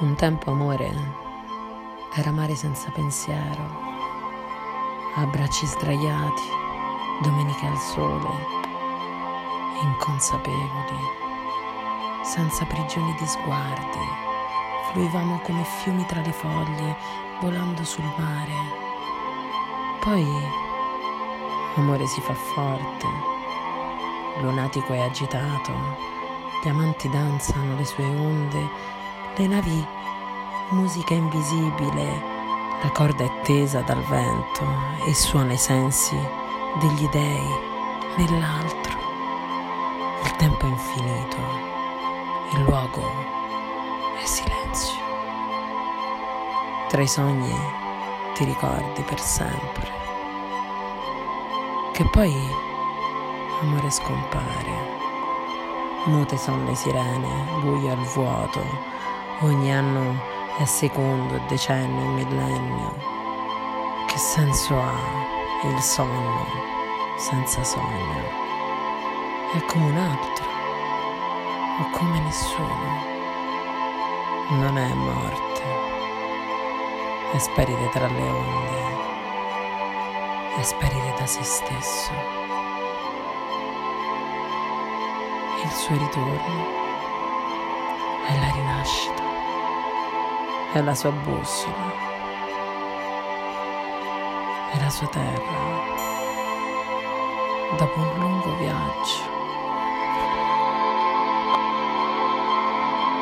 Un tempo amore era mare senza pensiero, abbracci sdraiati, domeniche al sole, inconsapevoli, senza prigioni di sguardi, fluivamo come fiumi tra le foglie, volando sul mare. Poi amore si fa forte, lunatico e agitato, gli amanti danzano le sue onde le navi musica invisibile, la corda è tesa dal vento e suona i sensi degli dei nell'altro. Il tempo è infinito, il luogo è silenzio. Tra i sogni ti ricordi per sempre. Che poi amore scompare. Mute sono le sirene, buio al vuoto, Ogni anno è secondo, decennio, millennio. Che senso ha il sonno senza sogno? È come un altro o come nessuno. Non è morte, è sparire tra le onde, è sparire da se stesso. Il suo ritorno è la rinascita è la sua bussola, è la sua terra dopo un lungo viaggio.